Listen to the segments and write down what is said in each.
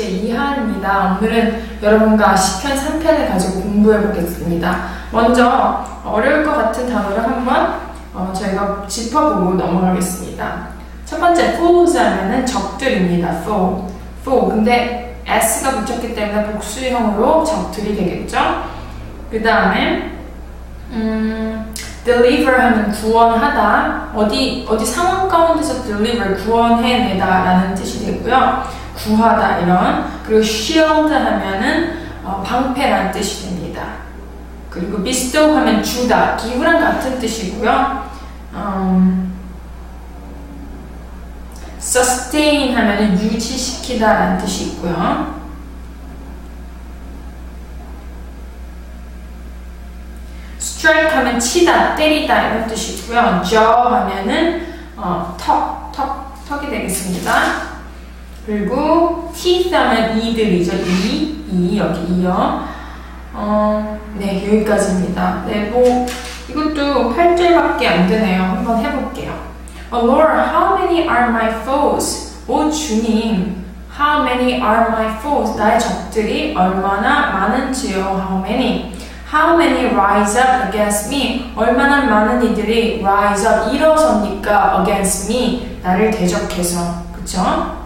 777 이하입니다. 오늘은 여러분과 시편 3편을 가지고 공부해 보겠습니다. 먼저 어려울 것 같은 단어를 한번 어, 저희가 짚어보고 넘어가겠습니다. 첫 번째 foes 하면은 적들입니다. foe. foe. 근데 s가 붙였기 때문에 복수형으로 적들이 되겠죠? 그 다음에 음, deliver 하면 구원하다. 어디, 어디 상황 가운데서 deliver, 구원해내다 라는 뜻이 되고요. 구하다, 이런. 그리고 shield 하면은 어, 방패라는 뜻이 됩니다. 그리고 bestow 하면 주다, 기부랑 같은 뜻이고요. 음, sustain 하면은 유지시키다 라는 뜻이 있고요. strike 하면 치다, 때리다 이런 뜻이고요. jaw 하면은 어, 턱, 턱, 턱이 되겠습니다. 그리고 teeth 하면 이들이죠. 이, 이 여기 이요. 어, 네 여기까지입니다. 네, 뭐 이것도 8절밖에 안 되네요. 한번 해볼게요. Oh Lord, how many are my foes? 오 주님, how many are my foes? 나의 적들이 얼마나 많은지요. How many? How many rise up against me? 얼마나 많은 이들이 rise up 일어섭니까? against me 나를 대적해서 그쵸?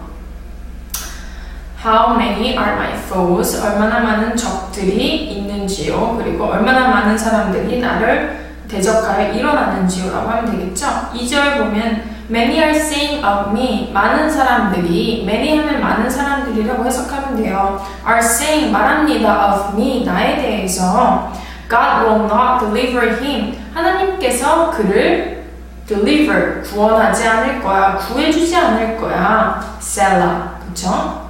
How many are my foes? 얼마나 많은 적들이 있는지요? 그리고 얼마나 많은 사람들이 나를 대적하여 일어나는지요? 라고 하면 되겠죠? 2절 보면 Many are saying of me. 많은 사람들이 many 하면 많은 사람들이라고 해석하면 돼요. are saying 말합니다 of me 나에 대해서 God will not deliver him. 하나님께서 그를 deliver 구원하지 않을 거야. 구해주지 않을 거야. Selah. 그쵸?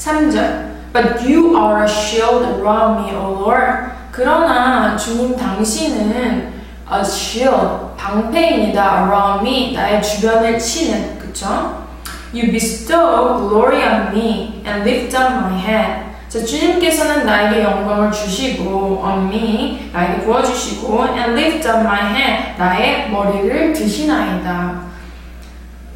3절 But you are a shield around me, O Lord. 그러나 주님 당신은 a shield, 방패입니다. around me, 나의 주변을 치는, 그쵸? You bestow glory on me and lift up my head. 자, 주님께서는 나에게 영광을 주시고 on me, 나에게 부어주시고 and lift up my head, 나의 머리를 드시나이다.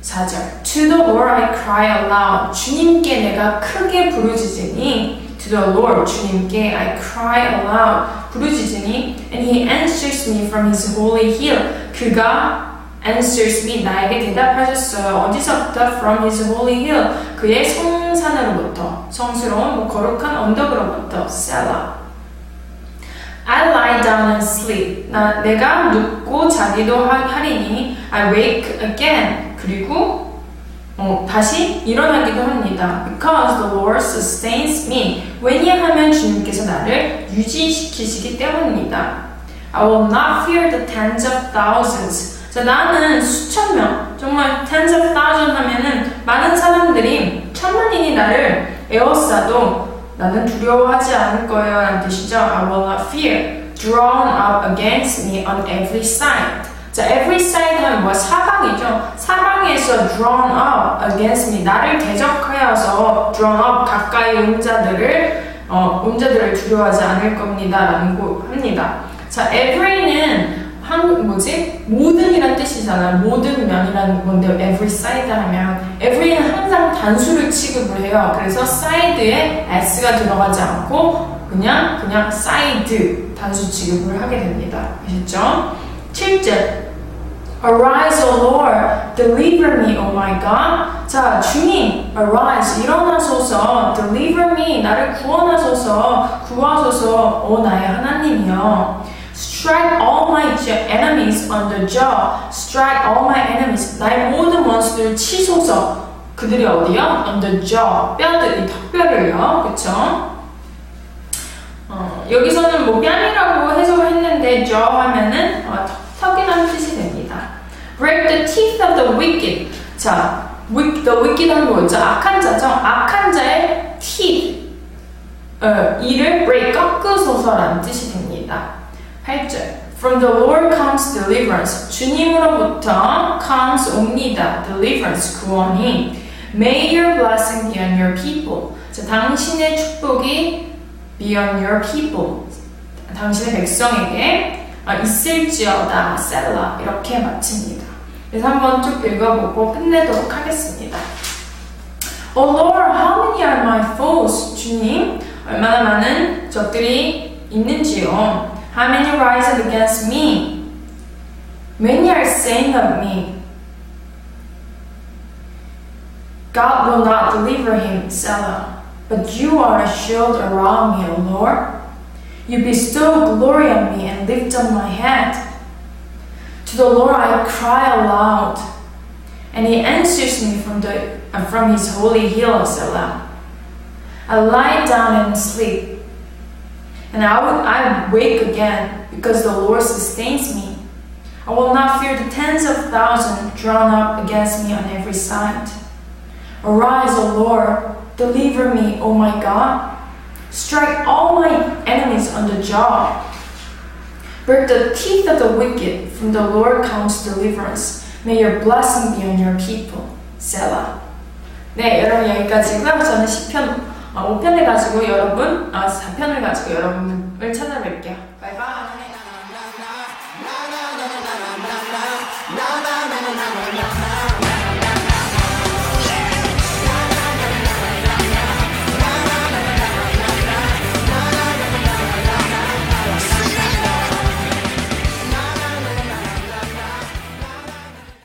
4절 To the Lord I cry aloud. 주님께 내가 크게 부르짖으니 To the Lord, 주님께 I cry aloud. 부르짖으니 And He answers me from His holy hill. 그가 answers me 나에게 대답하셨어요. 어디서부터? From His holy hill. 그의 성산으로부터 성스러운 뭐 거룩한 언덕으로부터 Selah. I lie down and sleep. 나 내가 눕고 자기도 하리니 I wake again. 그리고 어, 다시 일어나기도 합니다. Because the Lord sustains me. 왜냐하면 주님께서 나를 유지시키시기 때문입니다. I will not fear the tens of thousands. 자, 나는 수천 명, 정말 tens of thousands 하면은 많은 사람들이 천만인이 나를 에워싸도 나는 두려워하지 않을 거예요. 라는 뜻이죠. I will not fear. Drawn up against me on every side. 자, every side 하면 뭐 사방이죠. 사방에서 drawn up against me. 나를 대적하여서 drawn up 가까이 온 자들을 어, 온 자들을 두려워하지 않을 겁니다. 라고 합니다. 자, every는 한 뭐지 모든이란 뜻이잖아요. 모든 면이라는 건데 every side 하면 every는 항상 단수를 취급을 해요. 그래서 side에 s가 들어가지 않고 그냥 그냥 side 단수 취급을 하게 됩니다. 아셨죠? 7절 Arise, O Lord, deliver me, O my God. 자, 주님, arise, 일어나소서, deliver me, 나를 구원하소서, 구하소서, 오 나의 하나님이여. Strike all my enemies on the jaw. Strike all my enemies. 나의 모든 원수들을 치소서. 그들이 어디요? On the jaw. 뼈들 이 턱뼈를요. 그쵸? 어, 여기서는 뭐 뺨이라고 해석을 했는데 jaw 하면은 어, 턱, 턱이라는 뜻이 됩니다. Break the teeth of the wicked. 자, the wicked 하는 뭐죠? 악한 자죠? 악한 자의 teeth. 어, 이를 break, 꺾으소서라는 뜻이 됩니다. 8절 From the Lord comes deliverance. 주님으로부터 comes 옵니다. deliverance, 구원이. May your blessing be on your people. 자, 당신의 축복이 be on your people. 당신의 백성에게 있을지어다. 셀라. 이렇게 마칩니다. 그래서 한번 쭉 읽어보고 끝내도록 하겠습니다. Oh Lord, how many are my foes? 주님, 얼마나 많은 적들이 있는지요? How many rise up against me? Many are saying of me. God will not deliver him, Selah. But you are a shield around me, O Lord. You bestow glory on me and lift up my head. To the Lord I cry aloud, and He answers me from the from His holy hill, Selah. I lie down and sleep, and I will I wake again because the Lord sustains me. I will not fear the tens of thousands drawn up against me on every side. Arise, O Lord, deliver me, O my God. Strike all my enemies on the jaw. Break the teeth of the wicked, from the Lord comes deliverance. May your blessing be on your people. Selah. 네, 여러분 여기까지고요. 저는 10편, 어, 5편을 가지고 여러분, 아, 4편을 가지고 여러분을 찾아뵐게요.